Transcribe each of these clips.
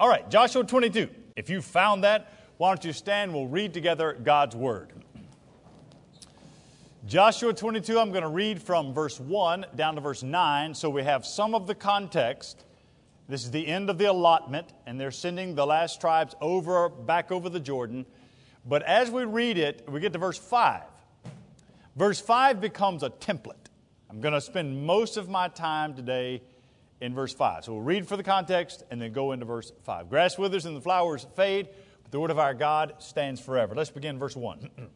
All right, Joshua 22. If you found that, why don't you stand? We'll read together God's Word. Joshua 22, I'm going to read from verse 1 down to verse 9, so we have some of the context. This is the end of the allotment, and they're sending the last tribes over, back over the Jordan. But as we read it, we get to verse 5. Verse 5 becomes a template. I'm going to spend most of my time today in verse 5. So we'll read for the context and then go into verse 5. Grass withers and the flowers fade, but the word of our God stands forever. Let's begin verse 1.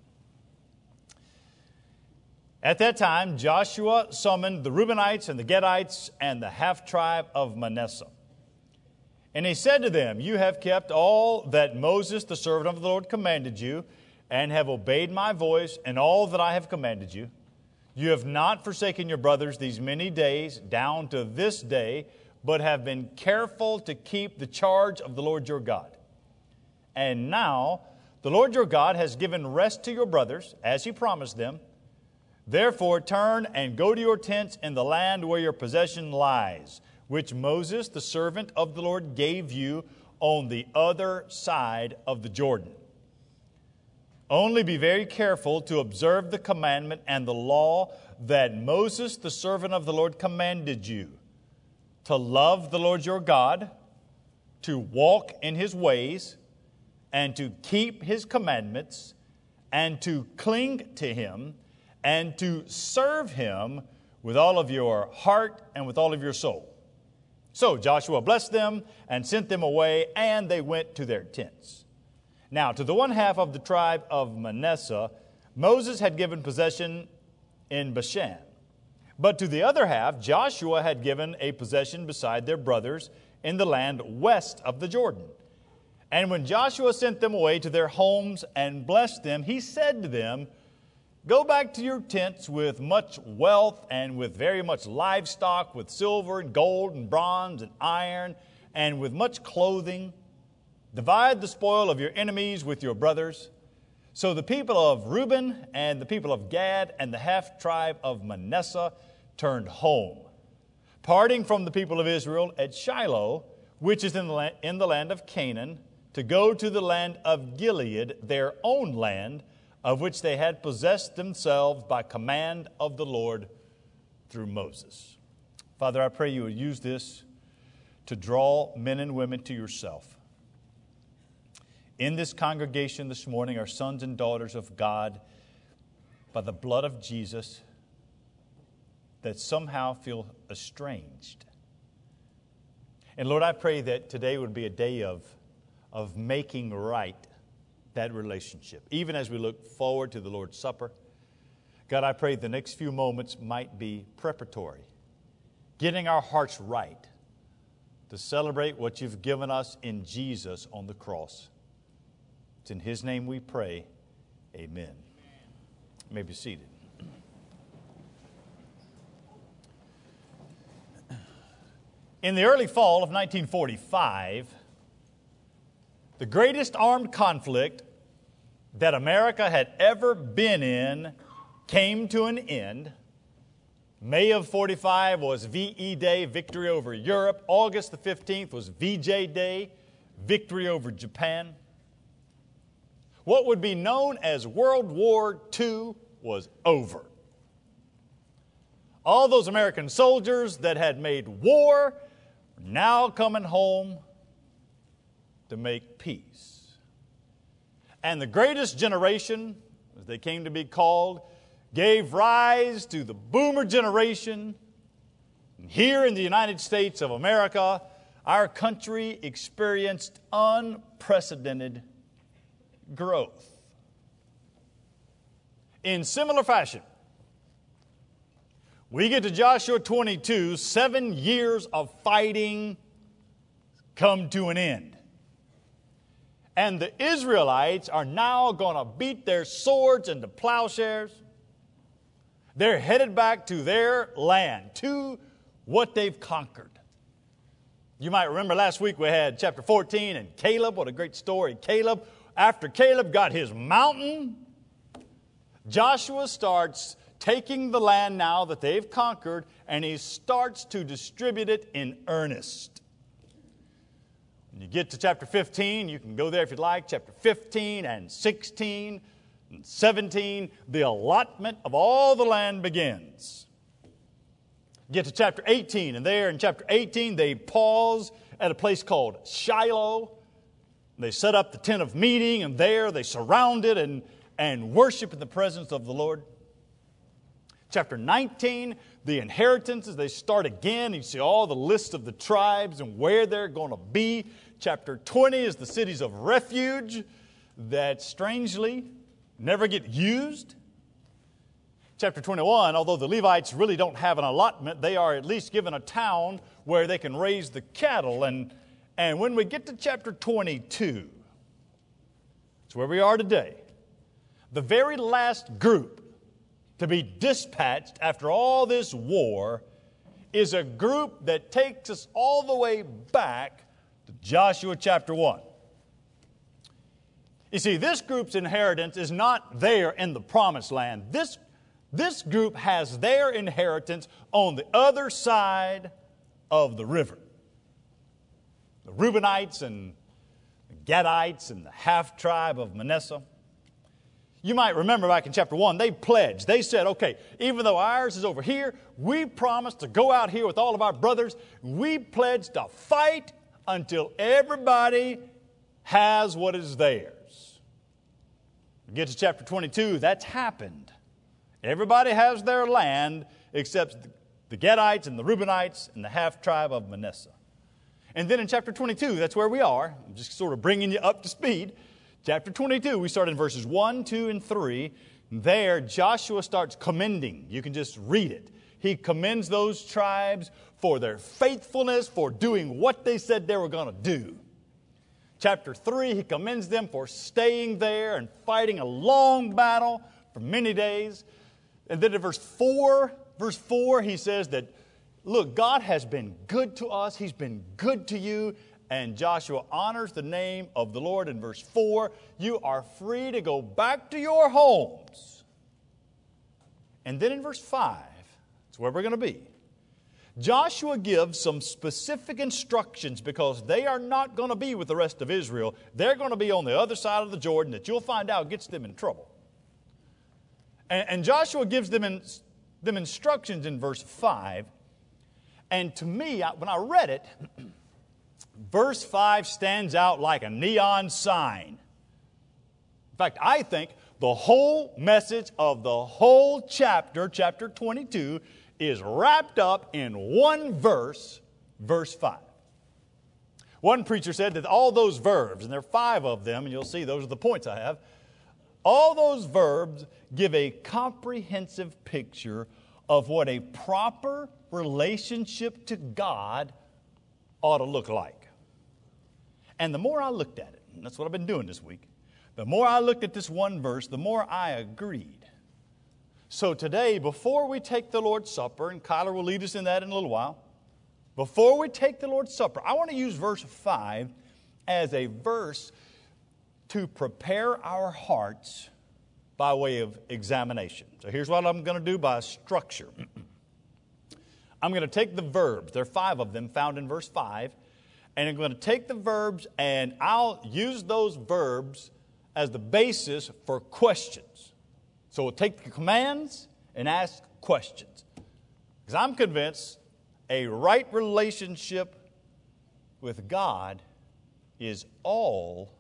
At that time, Joshua summoned the Reubenites and the Gadites and the half tribe of Manasseh. And he said to them, You have kept all that Moses, the servant of the Lord, commanded you, and have obeyed my voice and all that I have commanded you. You have not forsaken your brothers these many days, down to this day, but have been careful to keep the charge of the Lord your God. And now, the Lord your God has given rest to your brothers, as he promised them. Therefore, turn and go to your tents in the land where your possession lies, which Moses, the servant of the Lord, gave you on the other side of the Jordan. Only be very careful to observe the commandment and the law that Moses, the servant of the Lord, commanded you to love the Lord your God, to walk in his ways, and to keep his commandments, and to cling to him and to serve him with all of your heart and with all of your soul. So Joshua blessed them and sent them away, and they went to their tents. Now, to the one half of the tribe of Manasseh, Moses had given possession in Bashan. But to the other half, Joshua had given a possession beside their brothers in the land west of the Jordan. And when Joshua sent them away to their homes and blessed them, he said to them, Go back to your tents with much wealth and with very much livestock, with silver and gold and bronze and iron, and with much clothing. Divide the spoil of your enemies with your brothers. So the people of Reuben and the people of Gad and the half tribe of Manasseh turned home, parting from the people of Israel at Shiloh, which is in the, land, in the land of Canaan, to go to the land of Gilead, their own land of which they had possessed themselves by command of the Lord through Moses. Father, I pray you would use this to draw men and women to yourself. In this congregation this morning are sons and daughters of God by the blood of Jesus that somehow feel estranged. And Lord, I pray that today would be a day of, of making right that relationship. Even as we look forward to the Lord's Supper, God, I pray the next few moments might be preparatory, getting our hearts right to celebrate what you've given us in Jesus on the cross. It's in His name we pray. Amen. You may be seated. In the early fall of 1945, the greatest armed conflict that America had ever been in came to an end. May of 45 was VE Day, victory over Europe. August the 15th was VJ Day, victory over Japan. What would be known as World War II was over. All those American soldiers that had made war now coming home to make peace. And the greatest generation, as they came to be called, gave rise to the boomer generation. And here in the United States of America, our country experienced unprecedented growth. In similar fashion, we get to Joshua 22, seven years of fighting come to an end. And the Israelites are now going to beat their swords into plowshares. They're headed back to their land, to what they've conquered. You might remember last week we had chapter 14 and Caleb. What a great story. Caleb, after Caleb got his mountain, Joshua starts taking the land now that they've conquered and he starts to distribute it in earnest. When you get to chapter 15, you can go there if you'd like, chapter 15 and 16 and 17, the allotment of all the land begins. Get to chapter 18, and there in chapter 18, they pause at a place called Shiloh. They set up the tent of meeting, and there they surround it and, and worship in the presence of the Lord. Chapter 19, the inheritances, they start again. You see all the list of the tribes and where they're going to be. Chapter 20 is the cities of refuge that strangely never get used. Chapter 21, although the Levites really don't have an allotment, they are at least given a town where they can raise the cattle. And, and when we get to chapter 22, it's where we are today. The very last group to be dispatched after all this war is a group that takes us all the way back to Joshua chapter 1. You see, this group's inheritance is not there in the promised land. This, this group has their inheritance on the other side of the river. The Reubenites and the Gadites and the half tribe of Manasseh. You might remember back in chapter 1, they pledged. They said, okay, even though ours is over here, we promised to go out here with all of our brothers. We pledged to fight until everybody has what is theirs. We get to chapter 22, that's happened. Everybody has their land except the Gadites and the Reubenites and the half tribe of Manasseh. And then in chapter 22, that's where we are. I'm just sort of bringing you up to speed. Chapter 22, we start in verses 1, 2, and 3. There, Joshua starts commending. You can just read it. He commends those tribes for their faithfulness, for doing what they said they were going to do. Chapter 3, he commends them for staying there and fighting a long battle for many days. And then in verse 4, verse 4, he says that, look, God has been good to us, He's been good to you, and Joshua honors the name of the Lord in verse 4. You are free to go back to your homes. And then in verse 5, that's where we're going to be. Joshua gives some specific instructions because they are not going to be with the rest of Israel. They're going to be on the other side of the Jordan that you'll find out gets them in trouble. And, and Joshua gives them, in, them instructions in verse 5. And to me, when I read it, verse 5 stands out like a neon sign. In fact, I think the whole message of the whole chapter, chapter 22, is wrapped up in one verse, verse 5. One preacher said that all those verbs, and there are five of them, and you'll see those are the points I have, all those verbs give a comprehensive picture of what a proper relationship to God ought to look like. And the more I looked at it, and that's what I've been doing this week, the more I looked at this one verse, the more I agreed. So today, before we take the Lord's Supper, and Kyler will lead us in that in a little while, before we take the Lord's Supper, I want to use verse 5 as a verse to prepare our hearts by way of examination. So here's what I'm going to do by structure. I'm going to take the verbs, there are five of them found in verse 5, and I'm going to take the verbs and I'll use those verbs as the basis for questions. So we'll take the commands and ask questions. Because I'm convinced a right relationship with God is all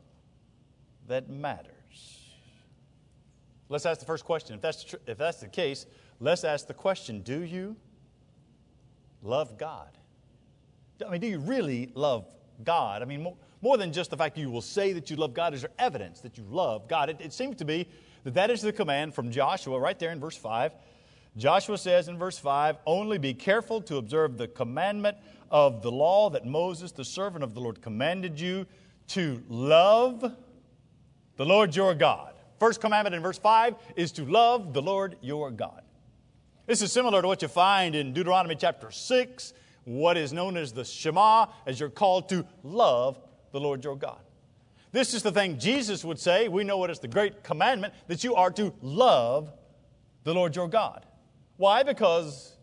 that matters. Let's ask the first question. If that's, tr- if that's the case, let's ask the question Do you love God? I mean, do you really love God? I mean, more, more than just the fact you will say that you love God, is there evidence that you love God? It, it seems to be that that is the command from Joshua right there in verse 5. Joshua says in verse 5 Only be careful to observe the commandment of the law that Moses, the servant of the Lord, commanded you to love the Lord your God. First commandment in verse 5 is to love the Lord your God. This is similar to what you find in Deuteronomy chapter 6, what is known as the Shema, as you're called to love the Lord your God. This is the thing Jesus would say. We know it as the great commandment that you are to love the Lord your God. Why? Because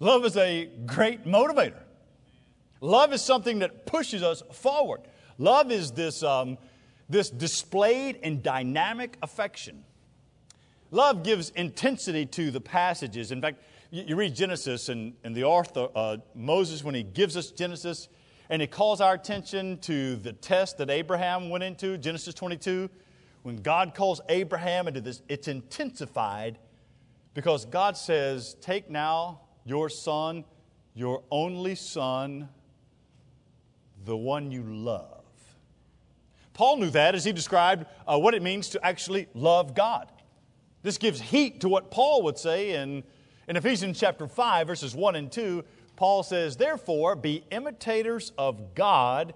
love is a great motivator. Love is something that pushes us forward. Love is this, um, this displayed and dynamic affection. Love gives intensity to the passages. In fact, you, read Genesis, and, and the author, uh, Moses, when he gives us Genesis, and he calls our attention to the test that Abraham went into, Genesis 22. When God calls Abraham into this, it's intensified because God says, Take now your son, your only son, the one you love. Paul knew that as he described uh, what it means to actually love God. This gives heat to what Paul would say in, in Ephesians chapter 5, verses 1 and 2. Paul says, Therefore, be imitators of God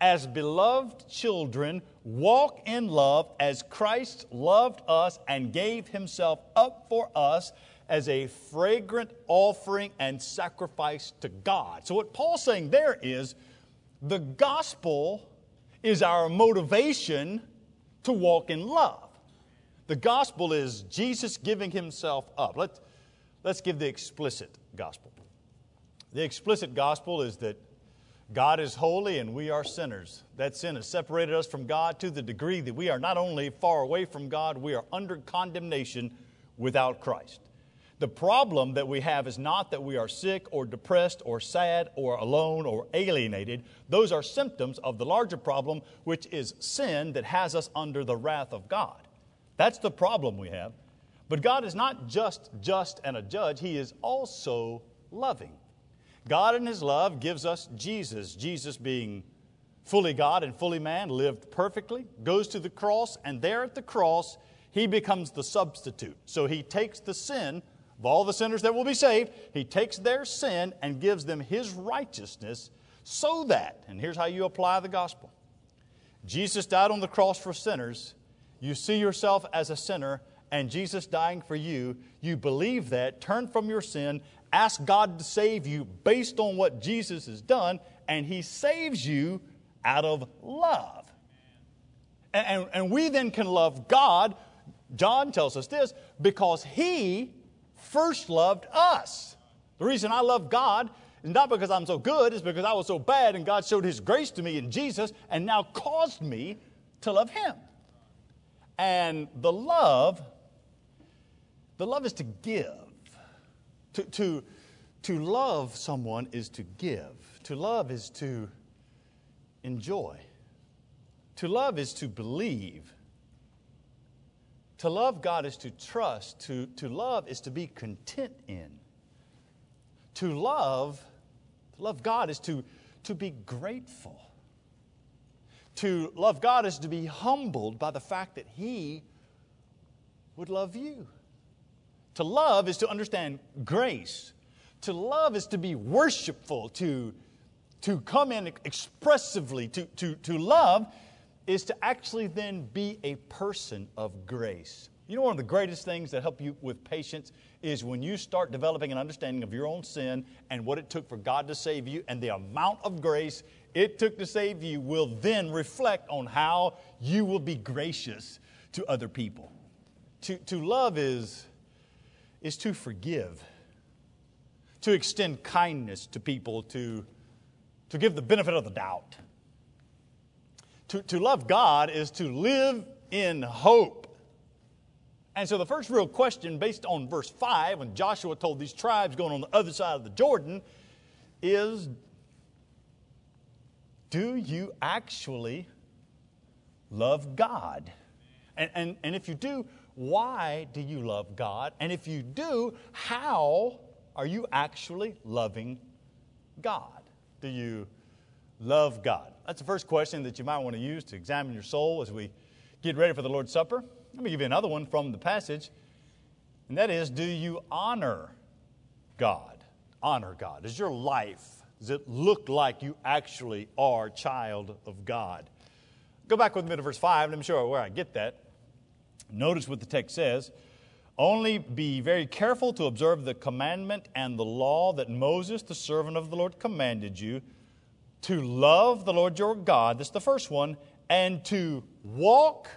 as beloved children, walk in love as Christ loved us and gave himself up for us as a fragrant offering and sacrifice to God. So, what Paul's saying there is the gospel is our motivation to walk in love. The gospel is Jesus giving himself up. Let's, let's give the explicit gospel. The explicit gospel is that God is holy and we are sinners. That sin has separated us from God to the degree that we are not only far away from God, we are under condemnation without Christ. The problem that we have is not that we are sick or depressed or sad or alone or alienated. Those are symptoms of the larger problem, which is sin that has us under the wrath of God. That's the problem we have. But God is not just just and a judge, He is also loving. God in His love gives us Jesus. Jesus being fully God and fully man, lived perfectly, goes to the cross, and there at the cross, He becomes the substitute. So He takes the sin of all the sinners that will be saved, He takes their sin and gives them His righteousness so that, and here's how you apply the gospel Jesus died on the cross for sinners. You see yourself as a sinner, and Jesus dying for you. You believe that, turn from your sin, ask God to save you based on what Jesus has done, and He saves you out of love. And, and, and we then can love God, John tells us this, because He first loved us. The reason I love God is not because I'm so good, it's because I was so bad and God showed His grace to me in Jesus and now caused me to love Him. And the love, the love is to give. To, to, to love someone is to give. To love is to enjoy. To love is to believe. To love God is to trust. To, to love is to be content in. To love, to love God is to, to be grateful. To love God is to be humbled by the fact that He would love you. To love is to understand grace. To love is to be worshipful, to, to come in expressively. To, to, to love is to actually then be a person of grace. You know, one of the greatest things that help you with patience is when you start developing an understanding of your own sin and what it took for God to save you and the amount of grace it took to save you will then reflect on how you will be gracious to other people. To, to love is, is to forgive, to extend kindness to people, to, to give the benefit of the doubt. To, to love God is to live in hope. And so the first real question, based on verse 5, when Joshua told these tribes going on the other side of the Jordan, is do you actually love God? And, and, and if you do, why do you love God? And if you do, how are you actually loving God? Do you love God? That's the first question that you might want to use to examine your soul as we get ready for the Lord's Supper. Let me give you another one from the passage, and that is Do you honor God? Honor God. Does your life, does it look like you actually are a child of God? Go back with me to verse 5. Let me show you where I get that. Notice what the text says. Only be very careful to observe the commandment and the law that Moses, the servant of the Lord, commanded you to love the Lord your God, that's the first one, and to walk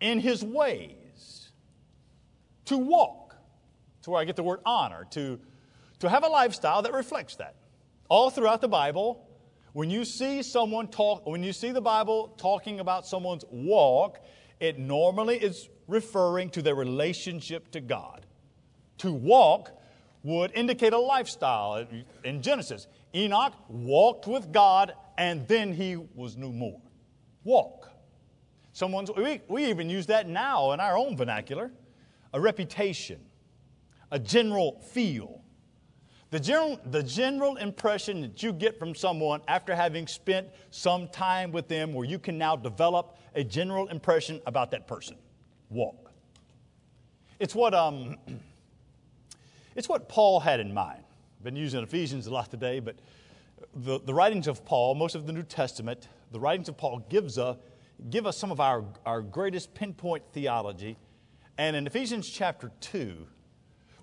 in his ways. To walk. That's where I get the word honor, to, to have a lifestyle that reflects that. all throughout the Bible, when you see someone talk, when you see the Bible talking about someone's walk, it normally is referring to their relationship to God. To walk would indicate a lifestyle. In Genesis, Enoch walked with God and then he was no more. Walk. Someone's, we, we even use that now in our own vernacular a reputation, a general feel. The general, the general impression that you get from someone after having spent some time with them, where you can now develop a general impression about that person. Walk. It's what, um, it's what Paul had in mind. Been using Ephesians a lot today, but the, the writings of Paul, most of the New Testament, the writings of Paul gives a, give us some of our, our greatest pinpoint theology. And in Ephesians chapter 2,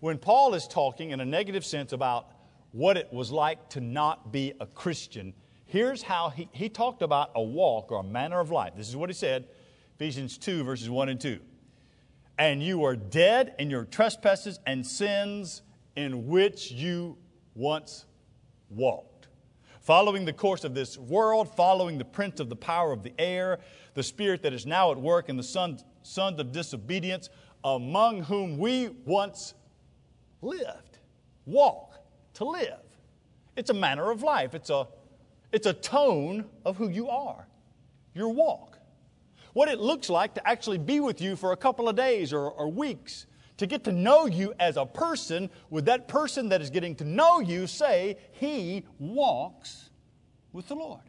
when Paul is talking in a negative sense about what it was like to not be a Christian, here's how he, he talked about a walk or a manner of life. This is what he said Ephesians 2, verses 1 and 2. And you are dead in your trespasses and sins in which you once walked, following the course of this world, following the prince of the power of the air, the spirit that is now at work in the sons, sons of disobedience, among whom we once lived. Walk, to live. It's a manner of life, it's a, it's a tone of who you are, your walk. What it looks like to actually be with you for a couple of days or, or weeks, to get to know you as a person, with that person that is getting to know you say, He walks with the Lord.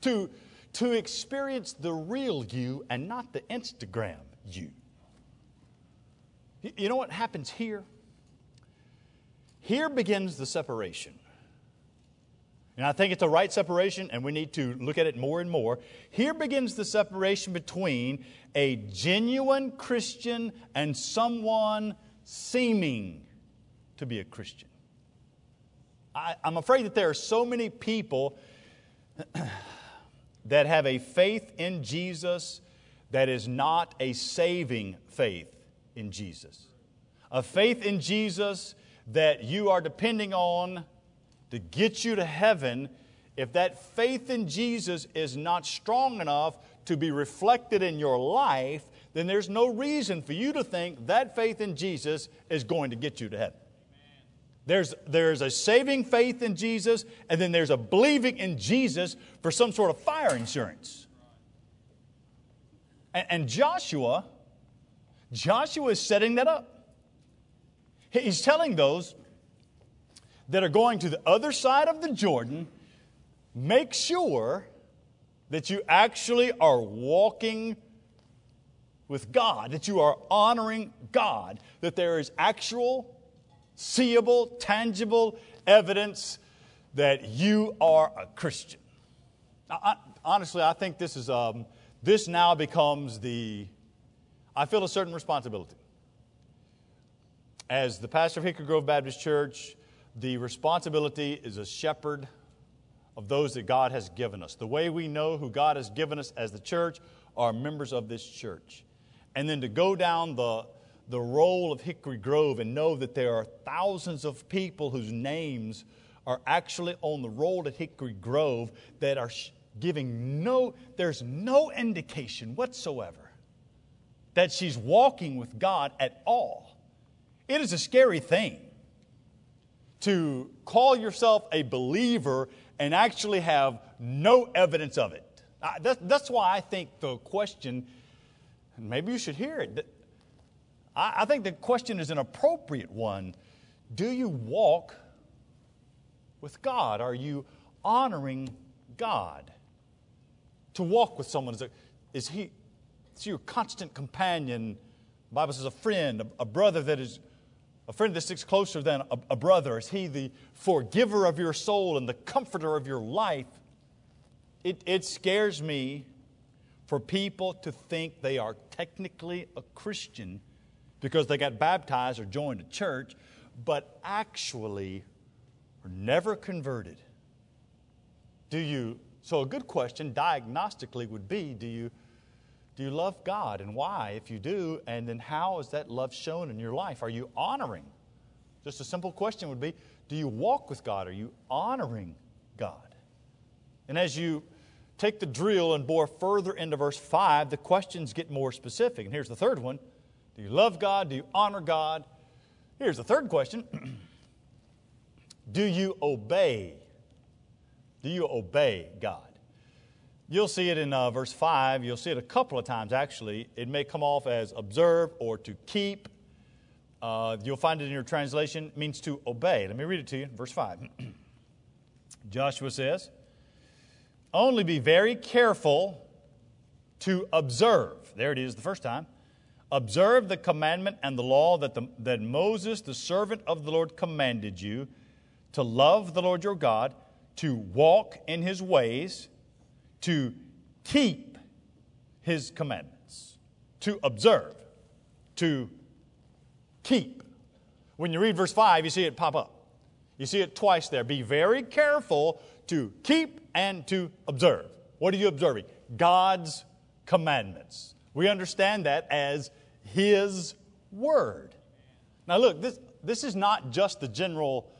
To, to experience the real you and not the Instagram you. You know what happens here? Here begins the separation. And I think it's a right separation, and we need to look at it more and more. Here begins the separation between a genuine Christian and someone seeming to be a Christian. I, am afraid that there are so many people that have a faith in Jesus that is not a saving faith in Jesus. A faith in Jesus that you are depending on to get you to heaven, if that faith in Jesus is not strong enough to be reflected in your life, then there's no reason for you to think that faith in Jesus is going to get you to heaven. There's, there's a saving faith in Jesus, and then there's a believing in Jesus for some sort of fire insurance. And, and Joshua, Joshua is setting that up. He's telling those that are going to the other side of the Jordan, make sure that you actually are walking with God, that you are honoring God, that there is actual, seeable, tangible evidence that you are a Christian. Now, I, honestly, I think this is um, this now becomes the. I feel a certain responsibility as the pastor of Hickory Grove Baptist Church, the responsibility is a shepherd of those that God has given us. The way we know who God has given us as the church are members of this church. And then to go down the, the role of Hickory Grove and know that there are thousands of people whose names are actually on the roll at Hickory Grove that are giving no, there's no indication whatsoever that she's walking with God at all. It is a scary thing to call yourself a believer and actually have no evidence of it. that's why I think the question, maybe you should hear it. I think the question is an appropriate one. Do you walk with God? Are you honoring God? To walk with someone, is, a, is he is your constant companion? The Bible says a friend, a, a brother that is a friend that sticks closer than a, a brother? Is he the forgiver of your soul and the comforter of your life? It, it scares me for people to think they are technically a Christian because they got baptized or joined a church, but actually are never converted. Do you? So, a good question diagnostically would be do you do you love God and why, if you do? And then how is that love shown in your life? Are you honoring? Just a simple question would be do you walk with God? Are you honoring God? And as you take the drill and bore further into verse 5, the questions get more specific. And here's the third one Do you love God? Do you honor God? Here's the third question Do you obey? Do you obey God? You'll see it in uh, verse 5. You'll see it a couple of times, actually. It may come off as observe or to keep. Uh, you'll find it in your translation. Means to obey. Let me read it to you. Verse 5. Joshua says, Only be very careful to observe. There it is the first time. Observe the commandment and the law that, the, that Moses, the servant of the Lord, commanded you to love the Lord your God, to walk in his ways, to keep his commandments, to observe, to keep. When you read verse 5, you see it pop up. You see it twice there. Be very careful to keep and to observe. What are you observing? God's commandments. We understand that as His Word. Now, look, this, this is not just the general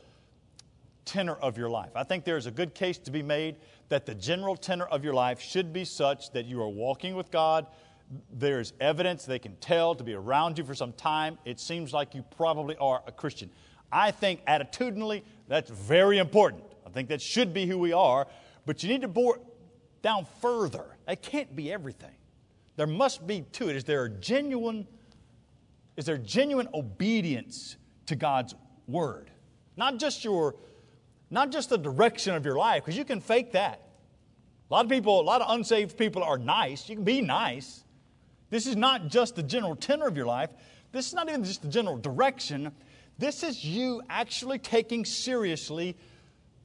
tenor of your life. I think there's a good case to be made that the general tenor of your life should be such that you are walking with God. There's evidence they can tell to be around you for some time. It seems like you probably are a Christian. I think attitudinally that's very important. I think that should be who we are, but you need to bore down further. It can't be everything. There must be to it. Is there a genuine, is there genuine obedience to God's word? Not just your not just the direction of your life, because you can fake that. A lot of people, a lot of unsaved people are nice. You can be nice. This is not just the general tenor of your life. This is not even just the general direction. This is you actually taking seriously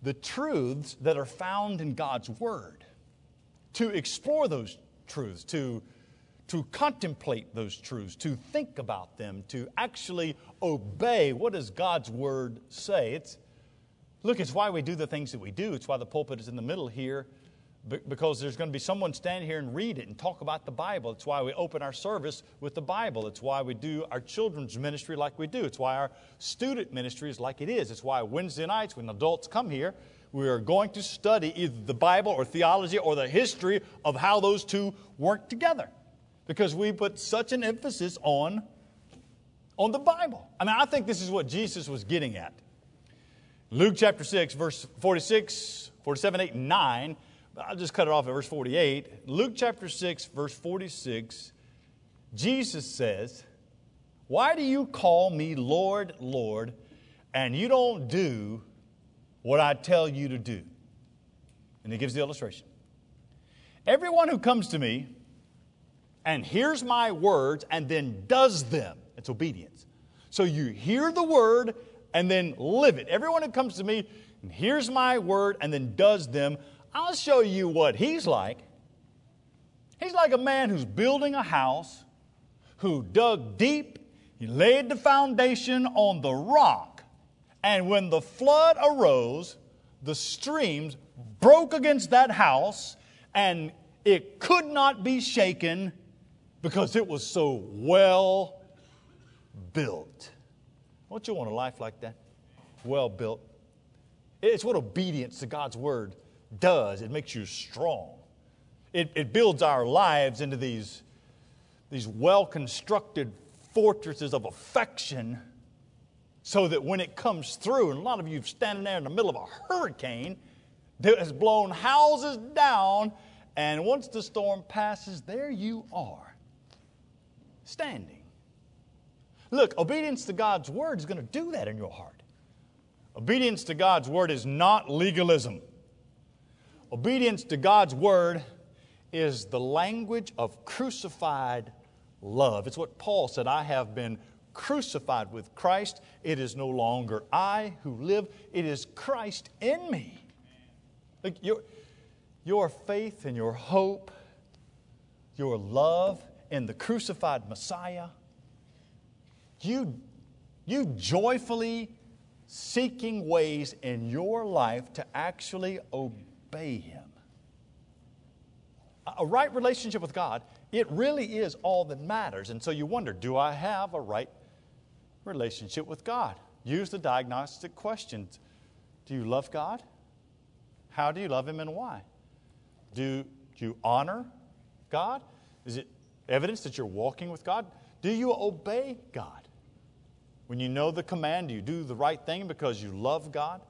the truths that are found in God's Word. To explore those truths, to, to contemplate those truths, to think about them, to actually obey what does God's Word say. It's, Look, it's why we do the things that we do. It's why the pulpit is in the middle here, because there's going to be someone stand here and read it and talk about the Bible. It's why we open our service with the Bible. It's why we do our children's ministry like we do. It's why our student ministry is like it is. It's why Wednesday nights, when adults come here, we are going to study either the Bible or theology or the history of how those two work together. Because we put such an emphasis on, on the Bible. I mean, I think this is what Jesus was getting at. Luke chapter 6, verse 46, 47, 8, and 9. I'll just cut it off at verse 48. Luke chapter 6, verse 46, Jesus says, Why do you call me Lord, Lord, and you don't do what I tell you to do? And he gives the illustration. Everyone who comes to me and hears my words and then does them, it's obedience. So you hear the word and then live it. Everyone who comes to me and hears my word and then does them, I'll show you what he's like. He's like a man who's building a house, who dug deep, he laid the foundation on the rock, and when the flood arose, the streams broke against that house, and it could not be shaken because it was so well built. Don't you want a life like that? Well built. It's what obedience to God's word does. It makes you strong. It, it builds our lives into these, these well constructed fortresses of affection so that when it comes through, and a lot of you standing there in the middle of a hurricane that has blown houses down, and once the storm passes, there you are, standing. Look, obedience to God's word is going to do that in your heart. Obedience to God's word is not legalism. Obedience to God's word is the language of crucified love. It's what Paul said I have been crucified with Christ. It is no longer I who live, it is Christ in me. Look, your, your faith and your hope, your love in the crucified Messiah you, you joyfully seeking ways in your life to actually obey Him. A right relationship with God, it really is all that matters. And so you wonder do I have a right relationship with God? Use the diagnostic questions. Do you love God? How do you love Him and why? Do you honor God? Is it evidence that you're walking with God? Do you obey God? When you know the command, you do the right thing because you love God?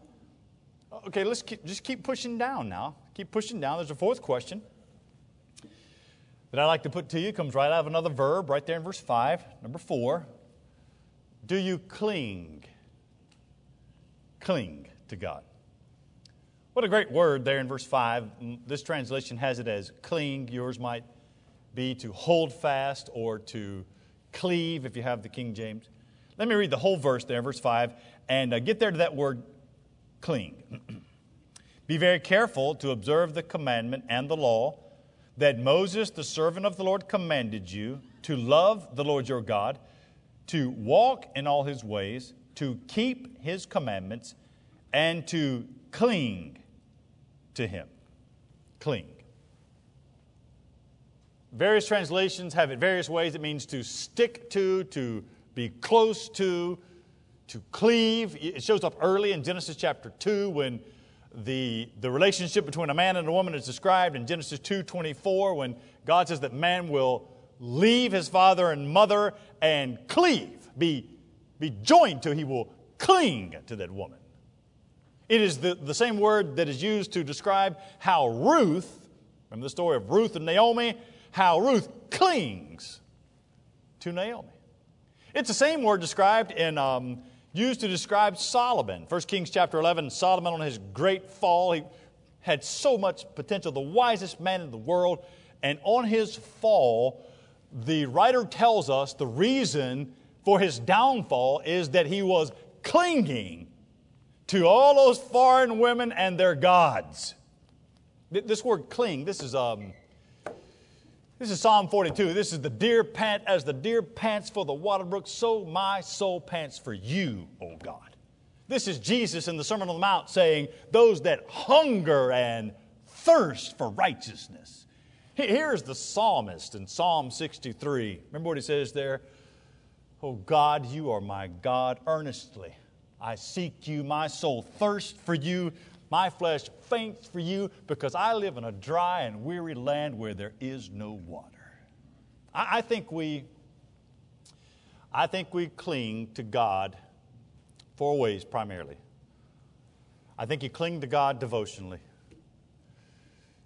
Okay, let's keep, just keep pushing down now. Keep pushing down. There's a fourth question that I'd like to put to you. Comes right out of another verb, right there in verse 5. Number 4. Do you cling? Cling to God. What a great word there in verse 5. Mm, this translation has it as cling. Yours might be to hold fast or to cleave if you have the King James. Let me read the whole verse there, verse 5, and uh, get there to that word cling. be very careful to observe the commandment and the law that Moses, the servant of the Lord, commanded you to love the Lord your God, to walk in all his ways, to keep his commandments, and to cling to him. Cling. Various translations have it various ways. It means to stick to, to be close to, to cleave. It shows up early in Genesis chapter 2 when the, the relationship between a man and a woman is described in Genesis 2.24 when God says that man will leave his father and mother and cleave, be, be joined to, he will cling to that woman. It is the, the same word that is used to describe how Ruth, remember the story of Ruth and Naomi, how Ruth clings to Naomi. It's the same word described in, um, used to describe Solomon. 1 Kings chapter 11, Solomon on his great fall, he had so much potential, the wisest man in the world. And on his fall, the writer tells us the reason for his downfall is that he was clinging to all those foreign women and their gods. This word cling, this is um, this is Psalm 42. This is the deer pant, as the deer pants for the water brook, so my soul pants for you, O God. This is Jesus in the Sermon on the Mount saying, Those that hunger and thirst for righteousness. Here's the psalmist in Psalm 63. Remember what he says there? Oh God, you are my God earnestly. I seek you, my soul thirsts for you. My flesh faints for you because I live in a dry and weary land where there is no water. I, I think we, I think we cling to God four ways primarily. I think you cling to God devotionally.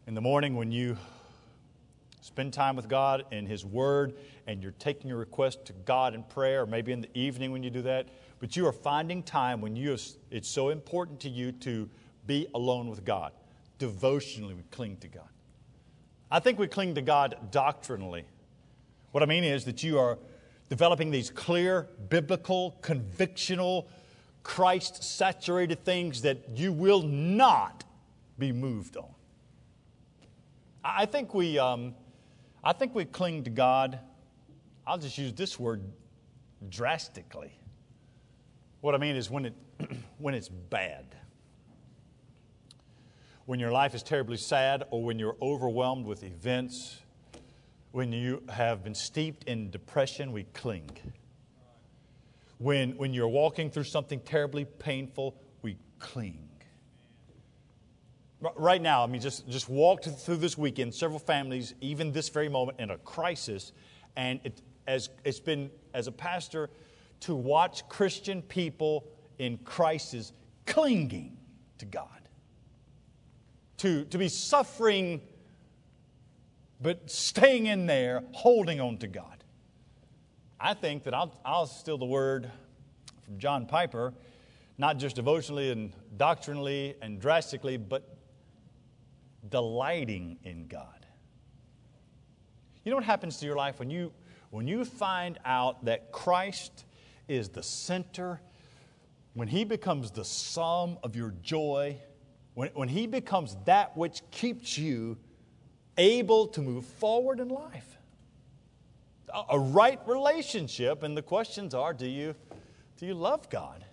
In the morning, when you spend time with God in His Word and you're taking your request to God in prayer, or maybe in the evening when you do that, but you are finding time when you, it's so important to you to be alone with God. Devotionally, we cling to God. I think we cling to God doctrinally. What I mean is that you are developing these clear, biblical, convictional, Christ saturated things that you will not be moved on. I think we, um, I think we cling to God. I'll just use this word drastically. What I mean is when, it, when it's bad when your life is terribly sad or when you're overwhelmed with events, when you have been steeped in depression, we cling. When, when you're walking through something terribly painful, we cling. Right now, I mean, just, just walked through this weekend, several families, even this very moment, in a crisis. And it, as, it's been, as a pastor, to watch Christian people in crisis clinging to God to, to be suffering, but staying in there, holding on to God. I think that I'll, I'll steal the word from John Piper, not just devotionally and doctrinally and drastically, but delighting in God. You know what happens to your life when you, when you find out that Christ is the center, when He becomes the sum of your joy? When, when He becomes that which keeps you able to move forward in life. A, a right relationship, and the questions are do you, do you love God?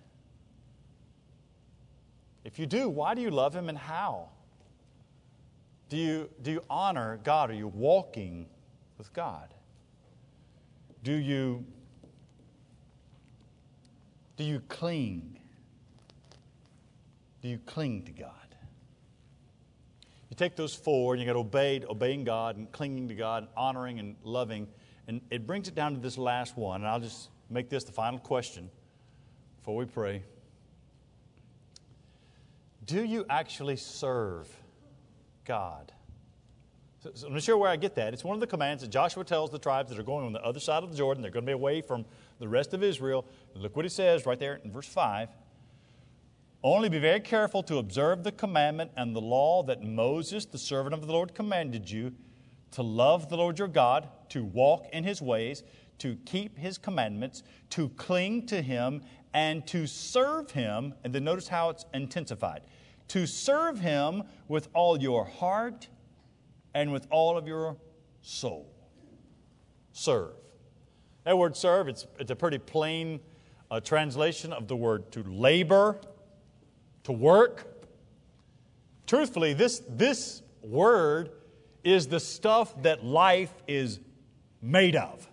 If you do, why do you love Him and how? Do you, do you honor God? Are you walking with God? Do you, do you cling do you cling to God? You take those four and you got obeyed, obeying God and clinging to God, and honoring and loving, and it brings it down to this last one. And I'll just make this the final question before we pray. Do you actually serve God? So, so I'm not sure where I get that. It's one of the commands that Joshua tells the tribes that are going on the other side of the Jordan. They're going to be away from the rest of Israel. Look what he says right there in verse 5. Only be very careful to observe the commandment and the law that Moses, the servant of the Lord, commanded you to love the Lord your God, to walk in his ways, to keep his commandments, to cling to him, and to serve him. And then notice how it's intensified to serve him with all your heart and with all of your soul. Serve. That word serve, it's, it's a pretty plain uh, translation of the word to labor, to work. Truthfully, this, this word is the stuff that life is made of.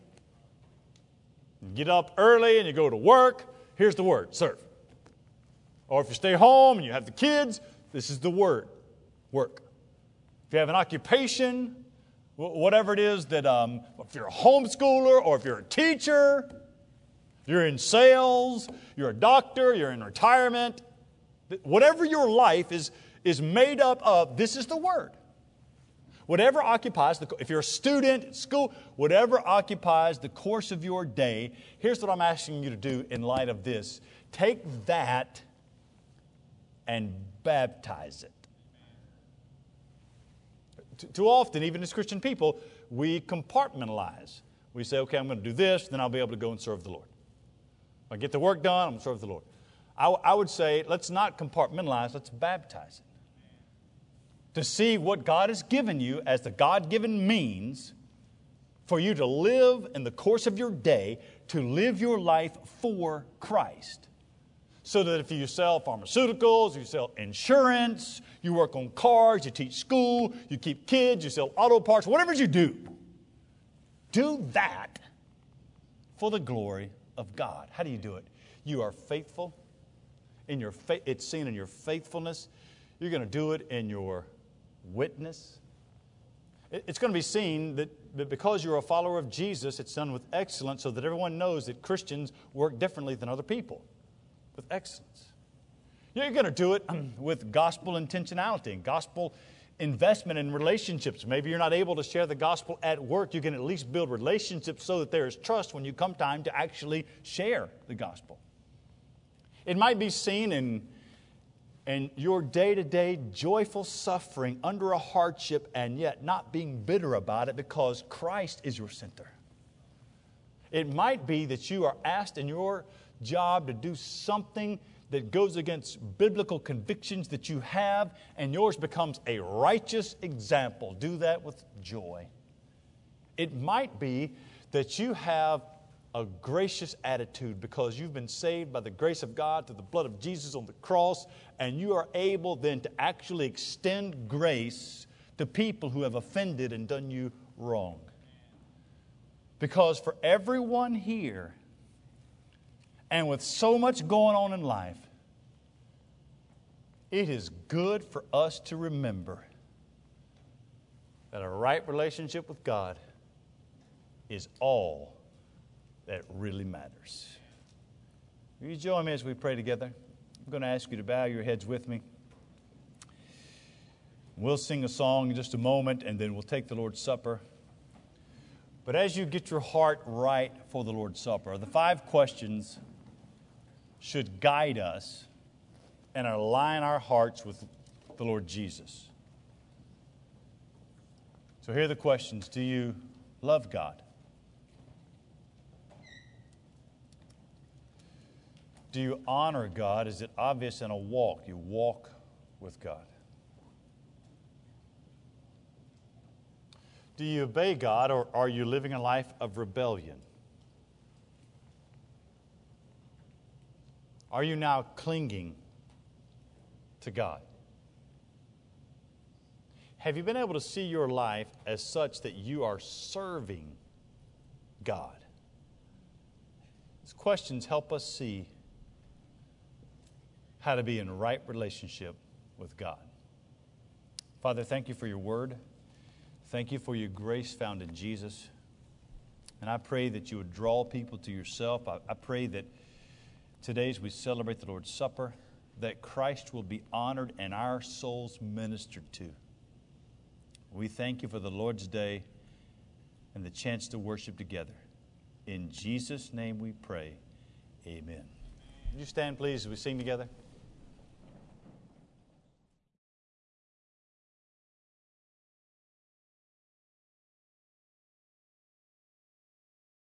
You get up early and you go to work, here's the word serve. Or if you stay home and you have the kids, this is the word work. If you have an occupation, whatever it is that, um, if you're a homeschooler or if you're a teacher, you're in sales, you're a doctor, you're in retirement, whatever your life is, is made up of, this is the word. Whatever occupies, the, if you're a student at school, whatever occupies the course of your day, here's what I'm asking you to do in light of this. Take that and baptize it. Too often, even as Christian people, we compartmentalize. We say, okay, I'm going to do this, then I'll be able to go and serve the Lord. I get the work done, I'm going to serve the Lord. I, I would say, let's not compartmentalize, let's baptize it. To see what God has given you as the God given means for you to live in the course of your day, to live your life for Christ so that if you sell pharmaceuticals, you sell insurance, you work on cars, you teach school, you keep kids, you sell auto parts, whatever you do, do that for the glory of God. How do you do it? You are faithful. In your fa- it's seen in your faithfulness. You're going to do it in your witness. It's going to be seen that, that because you're a follower of Jesus, it's done with excellence so that everyone knows that Christians work differently than other people with excellence. You're going to do it um, with gospel intentionality and gospel investment in relationships. Maybe you're not able to share the gospel at work. You can at least build relationships so that there is trust when you come time to actually share the gospel. It might be seen in, in your day to day joyful suffering under a hardship and yet not being bitter about it because Christ is your center. It might be that you are asked in your job to do something that goes against biblical convictions that you have, and yours becomes a righteous example. Do that with joy. It might be that you have a gracious attitude because you've been saved by the grace of God through the blood of Jesus on the cross, and you are able then to actually extend grace to people who have offended and done you wrong. Because for everyone here, and with so much going on in life, it is good for us to remember that a right relationship with God is all that really matters. Will you join me as we pray together? I'm going to ask you to bow your heads with me. We'll sing a song in just a moment and then we'll take the Lord's Supper. But as you get your heart right for the Lord's Supper, the five questions should guide us and align our hearts with the Lord Jesus. So here are the questions Do you love God? Do you honor God? Is it obvious in a walk? You walk with God. Do you obey God or are you living a life of rebellion? Are you now clinging to God? Have you been able to see your life as such that you are serving God? These questions help us see how to be in right relationship with God. Father, thank you for your word. Thank you for your grace found in Jesus. And I pray that you would draw people to yourself. I, I pray that today, as we celebrate the Lord's Supper, that Christ will be honored and our souls ministered to. We thank you for the Lord's Day and the chance to worship together. In Jesus' name we pray. Amen. Would you stand, please, as we sing together?